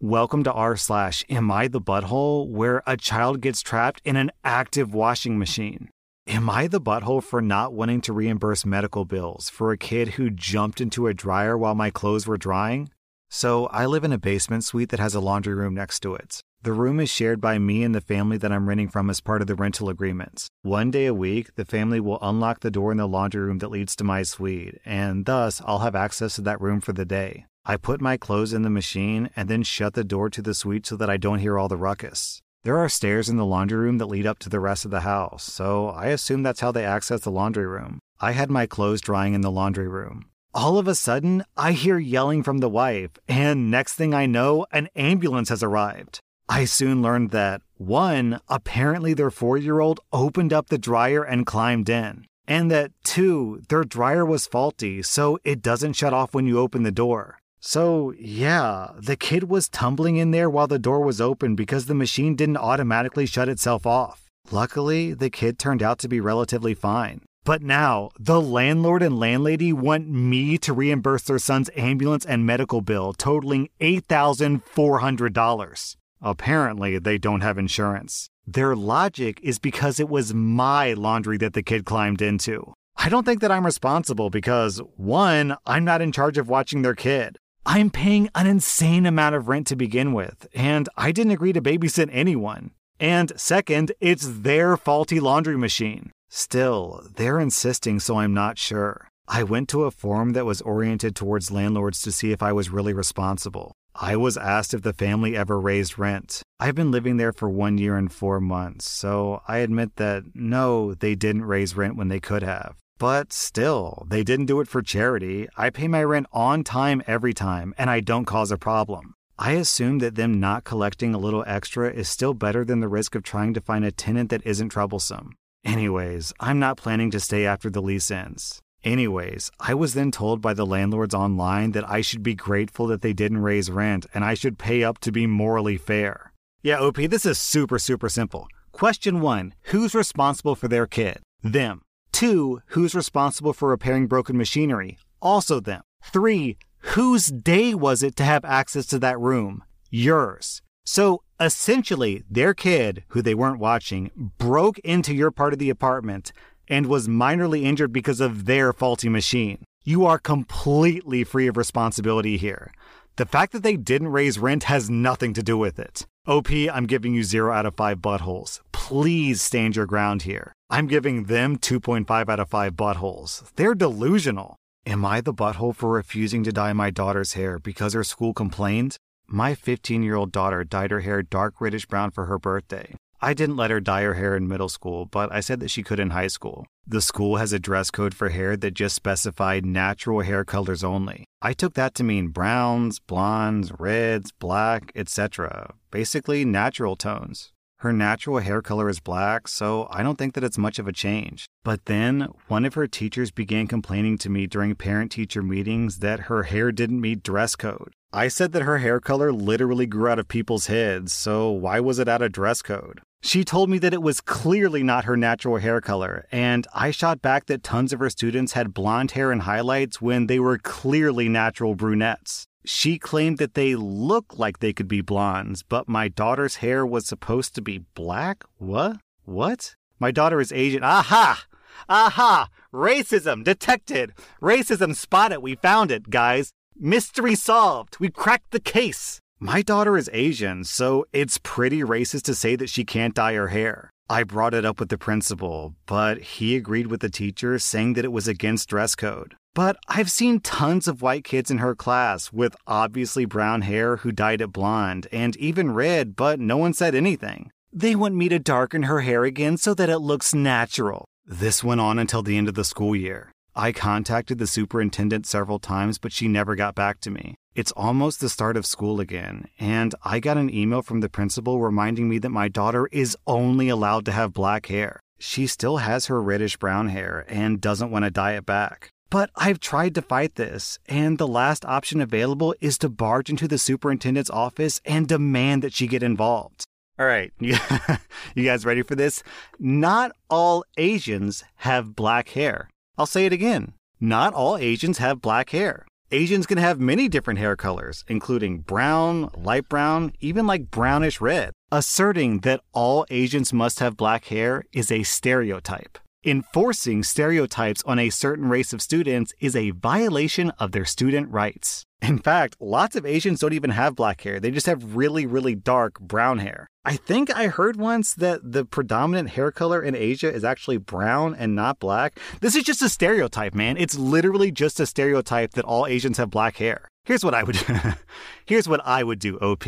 Welcome to r slash Am I the Butthole, where a child gets trapped in an active washing machine. Am I the butthole for not wanting to reimburse medical bills for a kid who jumped into a dryer while my clothes were drying? So, I live in a basement suite that has a laundry room next to it. The room is shared by me and the family that I'm renting from as part of the rental agreements. One day a week, the family will unlock the door in the laundry room that leads to my suite, and thus I'll have access to that room for the day. I put my clothes in the machine and then shut the door to the suite so that I don't hear all the ruckus. There are stairs in the laundry room that lead up to the rest of the house, so I assume that's how they access the laundry room. I had my clothes drying in the laundry room. All of a sudden, I hear yelling from the wife, and next thing I know, an ambulance has arrived. I soon learned that, one, apparently their four year old opened up the dryer and climbed in, and that, two, their dryer was faulty, so it doesn't shut off when you open the door. So, yeah, the kid was tumbling in there while the door was open because the machine didn't automatically shut itself off. Luckily, the kid turned out to be relatively fine. But now, the landlord and landlady want me to reimburse their son's ambulance and medical bill totaling $8,400. Apparently, they don't have insurance. Their logic is because it was my laundry that the kid climbed into. I don't think that I'm responsible because, one, I'm not in charge of watching their kid. I'm paying an insane amount of rent to begin with, and I didn't agree to babysit anyone. And second, it's their faulty laundry machine. Still, they're insisting, so I'm not sure. I went to a forum that was oriented towards landlords to see if I was really responsible. I was asked if the family ever raised rent. I've been living there for one year and four months, so I admit that no, they didn't raise rent when they could have. But still, they didn't do it for charity. I pay my rent on time every time, and I don't cause a problem. I assume that them not collecting a little extra is still better than the risk of trying to find a tenant that isn't troublesome. Anyways, I'm not planning to stay after the lease ends. Anyways, I was then told by the landlords online that I should be grateful that they didn't raise rent and I should pay up to be morally fair. Yeah, OP, this is super, super simple. Question one Who's responsible for their kid? Them. Two, who's responsible for repairing broken machinery? Also them. Three, whose day was it to have access to that room? Yours. So essentially, their kid, who they weren't watching, broke into your part of the apartment and was minorly injured because of their faulty machine. You are completely free of responsibility here. The fact that they didn't raise rent has nothing to do with it. OP, I'm giving you 0 out of 5 buttholes. Please stand your ground here. I'm giving them 2.5 out of 5 buttholes. They're delusional. Am I the butthole for refusing to dye my daughter's hair because her school complained? My 15 year old daughter dyed her hair dark reddish brown for her birthday. I didn't let her dye her hair in middle school, but I said that she could in high school. The school has a dress code for hair that just specified natural hair colors only. I took that to mean browns, blondes, reds, black, etc. Basically, natural tones. Her natural hair color is black, so I don't think that it's much of a change. But then, one of her teachers began complaining to me during parent teacher meetings that her hair didn't meet dress code. I said that her hair color literally grew out of people's heads, so why was it out of dress code? She told me that it was clearly not her natural hair color, and I shot back that tons of her students had blonde hair and highlights when they were clearly natural brunettes. She claimed that they look like they could be blondes, but my daughter's hair was supposed to be black? What? What? My daughter is Asian. Aha! Aha! Racism detected! Racism spotted! We found it, guys! Mystery solved! We cracked the case! My daughter is Asian, so it's pretty racist to say that she can't dye her hair. I brought it up with the principal, but he agreed with the teacher, saying that it was against dress code. But I've seen tons of white kids in her class with obviously brown hair who dyed it blonde and even red, but no one said anything. They want me to darken her hair again so that it looks natural. This went on until the end of the school year. I contacted the superintendent several times, but she never got back to me. It's almost the start of school again, and I got an email from the principal reminding me that my daughter is only allowed to have black hair. She still has her reddish brown hair and doesn't want to dye it back. But I've tried to fight this, and the last option available is to barge into the superintendent's office and demand that she get involved. All right, you guys ready for this? Not all Asians have black hair. I'll say it again. Not all Asians have black hair. Asians can have many different hair colors, including brown, light brown, even like brownish red. Asserting that all Asians must have black hair is a stereotype. Enforcing stereotypes on a certain race of students is a violation of their student rights. In fact, lots of Asians don't even have black hair. They just have really, really dark brown hair. I think I heard once that the predominant hair color in Asia is actually brown and not black. This is just a stereotype, man. It's literally just a stereotype that all Asians have black hair. Here's what I would Here's what I would do, OP.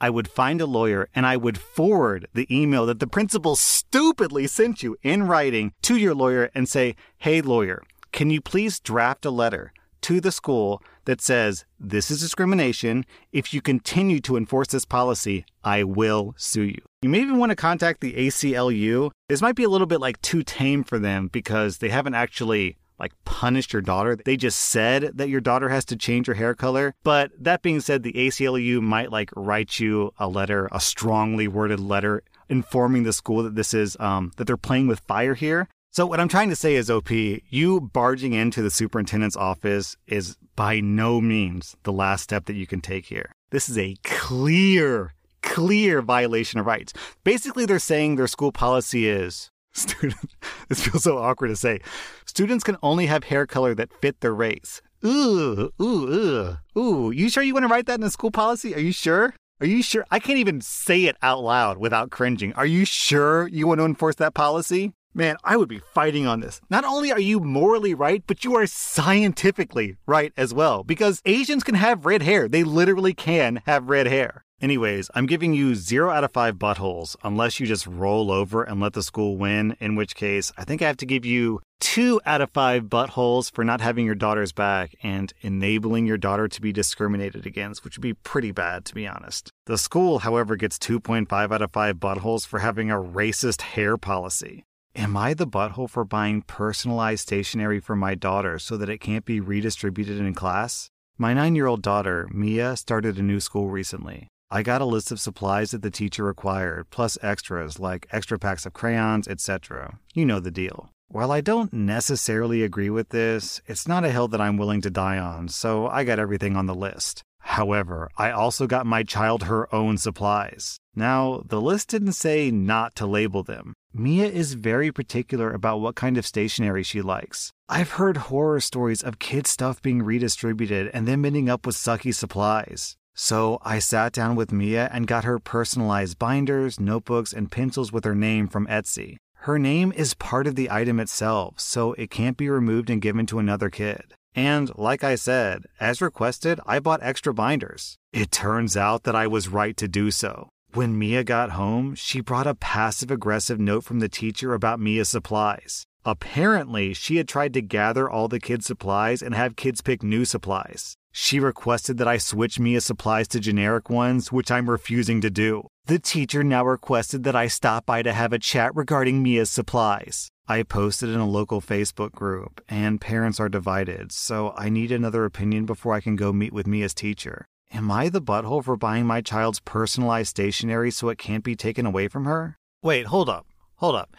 I would find a lawyer and I would forward the email that the principal stupidly sent you in writing to your lawyer and say, Hey, lawyer, can you please draft a letter to the school that says, This is discrimination. If you continue to enforce this policy, I will sue you. You may even want to contact the ACLU. This might be a little bit like too tame for them because they haven't actually like punished your daughter. They just said that your daughter has to change her hair color. But that being said, the ACLU might like write you a letter, a strongly worded letter informing the school that this is um, that they're playing with fire here. So what I'm trying to say is, OP, you barging into the superintendent's office is by no means the last step that you can take here. This is a clear, clear violation of rights. Basically, they're saying their school policy is Student, this feels so awkward to say. Students can only have hair color that fit their race. Ooh, ooh, ooh, ooh. You sure you want to write that in a school policy? Are you sure? Are you sure? I can't even say it out loud without cringing. Are you sure you want to enforce that policy? Man, I would be fighting on this. Not only are you morally right, but you are scientifically right as well. Because Asians can have red hair. They literally can have red hair. Anyways, I'm giving you 0 out of 5 buttholes unless you just roll over and let the school win, in which case I think I have to give you 2 out of 5 buttholes for not having your daughter's back and enabling your daughter to be discriminated against, which would be pretty bad to be honest. The school, however, gets 2.5 out of 5 buttholes for having a racist hair policy. Am I the butthole for buying personalized stationery for my daughter so that it can't be redistributed in class? My nine year old daughter, Mia, started a new school recently. I got a list of supplies that the teacher required, plus extras like extra packs of crayons, etc. You know the deal. While I don't necessarily agree with this, it's not a hill that I'm willing to die on, so I got everything on the list. However, I also got my child her own supplies. Now, the list didn't say not to label them. Mia is very particular about what kind of stationery she likes. I've heard horror stories of kids' stuff being redistributed and then ending up with sucky supplies. So I sat down with Mia and got her personalized binders, notebooks, and pencils with her name from Etsy. Her name is part of the item itself, so it can't be removed and given to another kid. And like I said, as requested, I bought extra binders. It turns out that I was right to do so. When Mia got home, she brought a passive aggressive note from the teacher about Mia's supplies. Apparently, she had tried to gather all the kids' supplies and have kids pick new supplies. She requested that I switch Mia's supplies to generic ones, which I'm refusing to do. The teacher now requested that I stop by to have a chat regarding Mia's supplies. I posted in a local Facebook group, and parents are divided, so I need another opinion before I can go meet with Mia's teacher. Am I the butthole for buying my child's personalized stationery so it can't be taken away from her? Wait, hold up, hold up.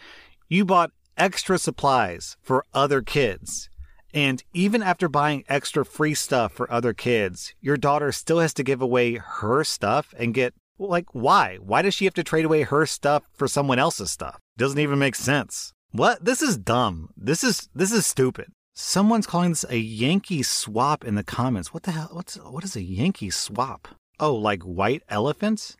You bought extra supplies for other kids and even after buying extra free stuff for other kids, your daughter still has to give away her stuff and get like why? Why does she have to trade away her stuff for someone else's stuff? Doesn't even make sense. What? This is dumb. This is this is stupid. Someone's calling this a Yankee swap in the comments. What the hell? What's what is a Yankee swap? Oh, like white elephants?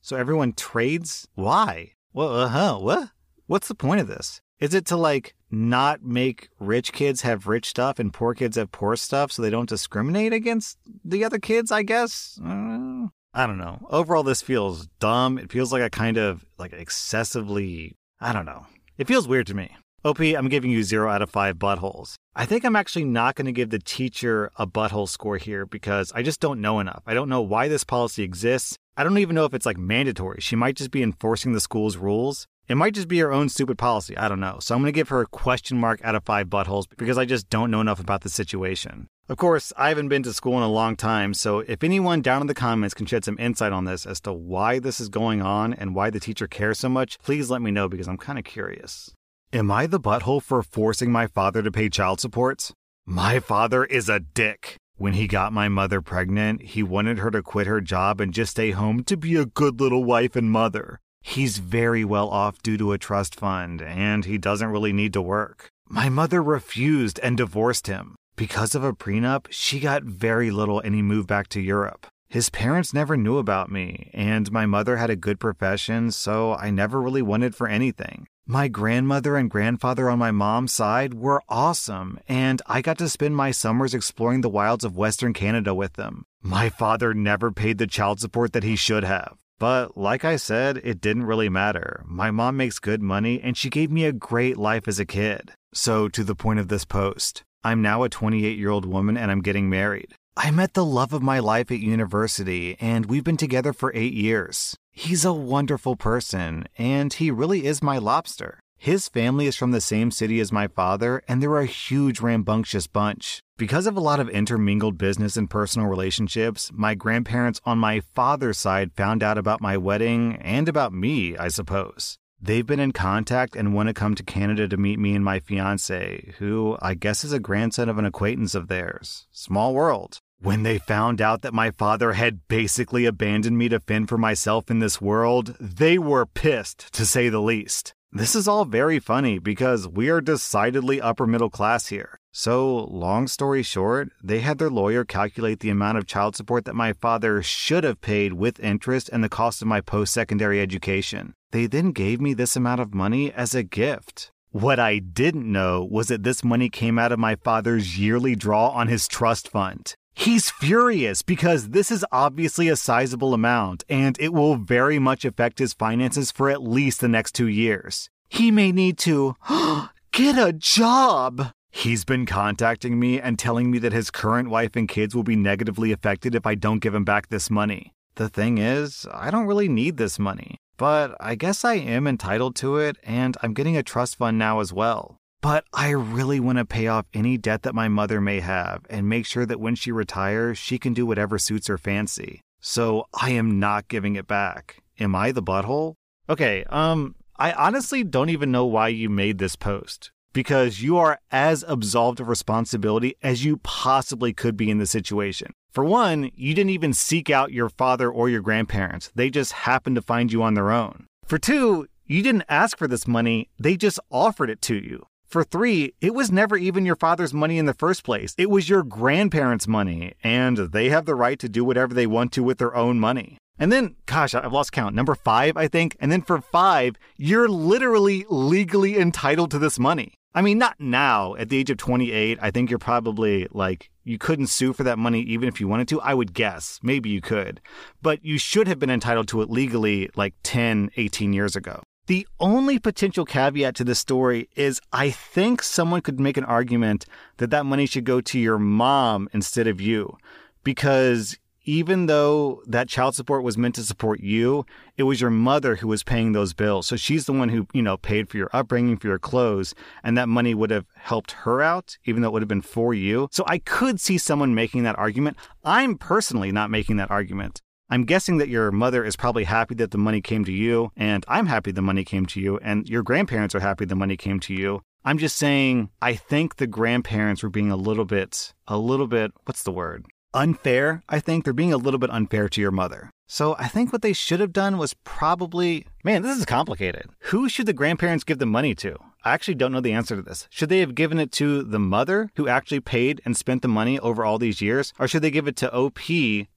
So everyone trades? Why? Well, uh huh. What? What's the point of this? Is it to like not make rich kids have rich stuff and poor kids have poor stuff so they don't discriminate against the other kids, I guess? Uh, I don't know. Overall, this feels dumb. It feels like a kind of like excessively, I don't know. It feels weird to me. OP, I'm giving you zero out of five buttholes. I think I'm actually not going to give the teacher a butthole score here because I just don't know enough. I don't know why this policy exists. I don't even know if it's like mandatory. She might just be enforcing the school's rules. It might just be her own stupid policy. I don't know. So I'm going to give her a question mark out of five buttholes because I just don't know enough about the situation. Of course, I haven't been to school in a long time, so if anyone down in the comments can shed some insight on this as to why this is going on and why the teacher cares so much, please let me know because I'm kind of curious. Am I the butthole for forcing my father to pay child support? My father is a dick. When he got my mother pregnant, he wanted her to quit her job and just stay home to be a good little wife and mother. He's very well off due to a trust fund, and he doesn't really need to work. My mother refused and divorced him. Because of a prenup, she got very little and he moved back to Europe. His parents never knew about me, and my mother had a good profession, so I never really wanted for anything. My grandmother and grandfather on my mom's side were awesome, and I got to spend my summers exploring the wilds of Western Canada with them. My father never paid the child support that he should have. But like I said, it didn't really matter. My mom makes good money, and she gave me a great life as a kid. So, to the point of this post, I'm now a 28 year old woman and I'm getting married. I met the love of my life at university, and we've been together for eight years. He's a wonderful person, and he really is my lobster. His family is from the same city as my father, and they're a huge, rambunctious bunch. Because of a lot of intermingled business and personal relationships, my grandparents on my father's side found out about my wedding and about me, I suppose. They've been in contact and want to come to Canada to meet me and my fiance, who I guess is a grandson of an acquaintance of theirs. Small world. When they found out that my father had basically abandoned me to fend for myself in this world, they were pissed, to say the least. This is all very funny because we are decidedly upper middle class here. So, long story short, they had their lawyer calculate the amount of child support that my father should have paid with interest and the cost of my post secondary education. They then gave me this amount of money as a gift. What I didn't know was that this money came out of my father's yearly draw on his trust fund. He's furious because this is obviously a sizable amount and it will very much affect his finances for at least the next two years. He may need to get a job. He's been contacting me and telling me that his current wife and kids will be negatively affected if I don't give him back this money. The thing is, I don't really need this money, but I guess I am entitled to it and I'm getting a trust fund now as well. But I really want to pay off any debt that my mother may have and make sure that when she retires, she can do whatever suits her fancy. So I am not giving it back. Am I the butthole? Okay, um, I honestly don't even know why you made this post because you are as absolved of responsibility as you possibly could be in the situation. For one, you didn't even seek out your father or your grandparents, they just happened to find you on their own. For two, you didn't ask for this money, they just offered it to you. For three, it was never even your father's money in the first place. It was your grandparents' money, and they have the right to do whatever they want to with their own money. And then, gosh, I've lost count. Number five, I think. And then for five, you're literally legally entitled to this money. I mean, not now. At the age of 28, I think you're probably like, you couldn't sue for that money even if you wanted to. I would guess. Maybe you could. But you should have been entitled to it legally like 10, 18 years ago. The only potential caveat to this story is I think someone could make an argument that that money should go to your mom instead of you. Because even though that child support was meant to support you, it was your mother who was paying those bills. So she's the one who, you know, paid for your upbringing, for your clothes, and that money would have helped her out, even though it would have been for you. So I could see someone making that argument. I'm personally not making that argument. I'm guessing that your mother is probably happy that the money came to you, and I'm happy the money came to you, and your grandparents are happy the money came to you. I'm just saying, I think the grandparents were being a little bit, a little bit, what's the word? Unfair. I think they're being a little bit unfair to your mother. So I think what they should have done was probably, man, this is complicated. Who should the grandparents give the money to? I actually don't know the answer to this. Should they have given it to the mother who actually paid and spent the money over all these years? Or should they give it to OP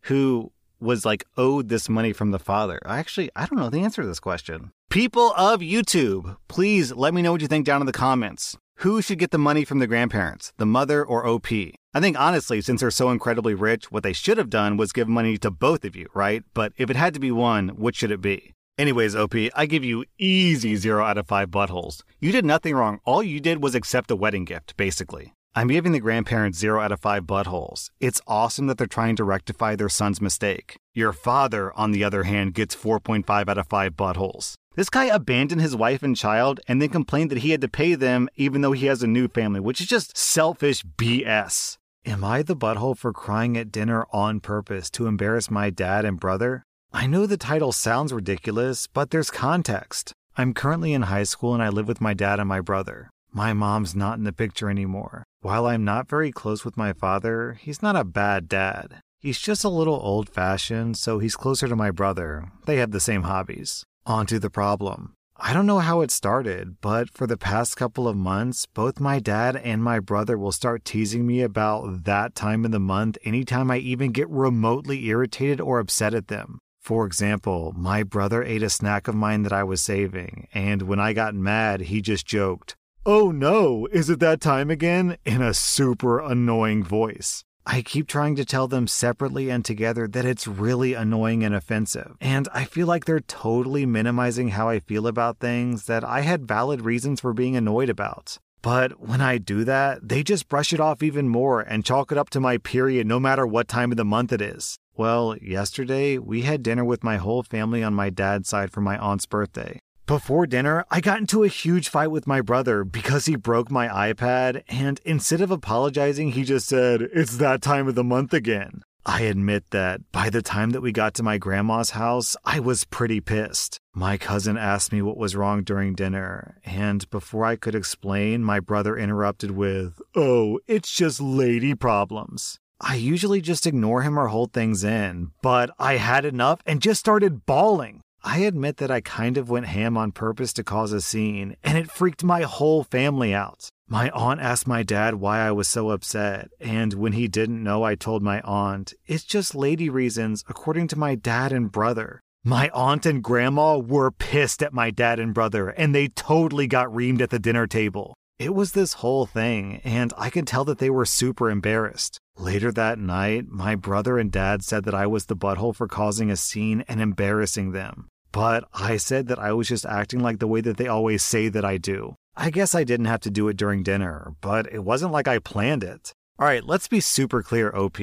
who was like owed this money from the father? I actually, I don't know the answer to this question. People of YouTube, please let me know what you think down in the comments. Who should get the money from the grandparents, the mother or OP? I think honestly, since they're so incredibly rich, what they should have done was give money to both of you, right? But if it had to be one, which should it be? Anyways, OP, I give you easy 0 out of 5 buttholes. You did nothing wrong. All you did was accept a wedding gift, basically. I'm giving the grandparents 0 out of 5 buttholes. It's awesome that they're trying to rectify their son's mistake. Your father, on the other hand, gets 4.5 out of 5 buttholes. This guy abandoned his wife and child and then complained that he had to pay them even though he has a new family, which is just selfish BS. Am I the butthole for crying at dinner on purpose to embarrass my dad and brother? I know the title sounds ridiculous, but there's context. I'm currently in high school and I live with my dad and my brother. My mom's not in the picture anymore. While I'm not very close with my father, he's not a bad dad. He's just a little old fashioned, so he's closer to my brother. They have the same hobbies. On to the problem. I don't know how it started, but for the past couple of months, both my dad and my brother will start teasing me about that time of the month anytime I even get remotely irritated or upset at them. For example, my brother ate a snack of mine that I was saving, and when I got mad, he just joked, Oh no, is it that time again? in a super annoying voice. I keep trying to tell them separately and together that it's really annoying and offensive. And I feel like they're totally minimizing how I feel about things that I had valid reasons for being annoyed about. But when I do that, they just brush it off even more and chalk it up to my period no matter what time of the month it is. Well, yesterday we had dinner with my whole family on my dad's side for my aunt's birthday. Before dinner, I got into a huge fight with my brother because he broke my iPad, and instead of apologizing, he just said, It's that time of the month again. I admit that by the time that we got to my grandma's house, I was pretty pissed. My cousin asked me what was wrong during dinner, and before I could explain, my brother interrupted with, Oh, it's just lady problems. I usually just ignore him or hold things in, but I had enough and just started bawling. I admit that I kind of went ham on purpose to cause a scene, and it freaked my whole family out. My aunt asked my dad why I was so upset, and when he didn't know, I told my aunt, it's just lady reasons, according to my dad and brother. My aunt and grandma were pissed at my dad and brother, and they totally got reamed at the dinner table. It was this whole thing, and I could tell that they were super embarrassed. Later that night, my brother and dad said that I was the butthole for causing a scene and embarrassing them. But I said that I was just acting like the way that they always say that I do. I guess I didn't have to do it during dinner, but it wasn't like I planned it. All right, let's be super clear, OP.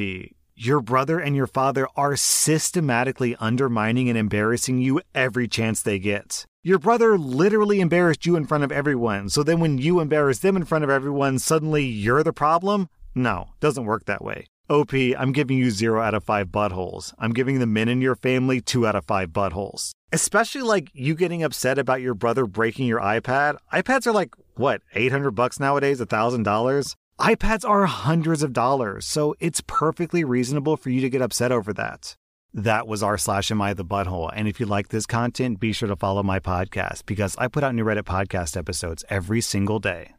Your brother and your father are systematically undermining and embarrassing you every chance they get. Your brother literally embarrassed you in front of everyone, so then when you embarrass them in front of everyone, suddenly you're the problem? No, doesn't work that way. OP, I'm giving you 0 out of 5 buttholes. I'm giving the men in your family 2 out of 5 buttholes. Especially like you getting upset about your brother breaking your iPad. iPads are like, what, 800 bucks nowadays, $1,000? iPads are hundreds of dollars, so it's perfectly reasonable for you to get upset over that. That was r slash am I the butthole. And if you like this content, be sure to follow my podcast because I put out new Reddit podcast episodes every single day.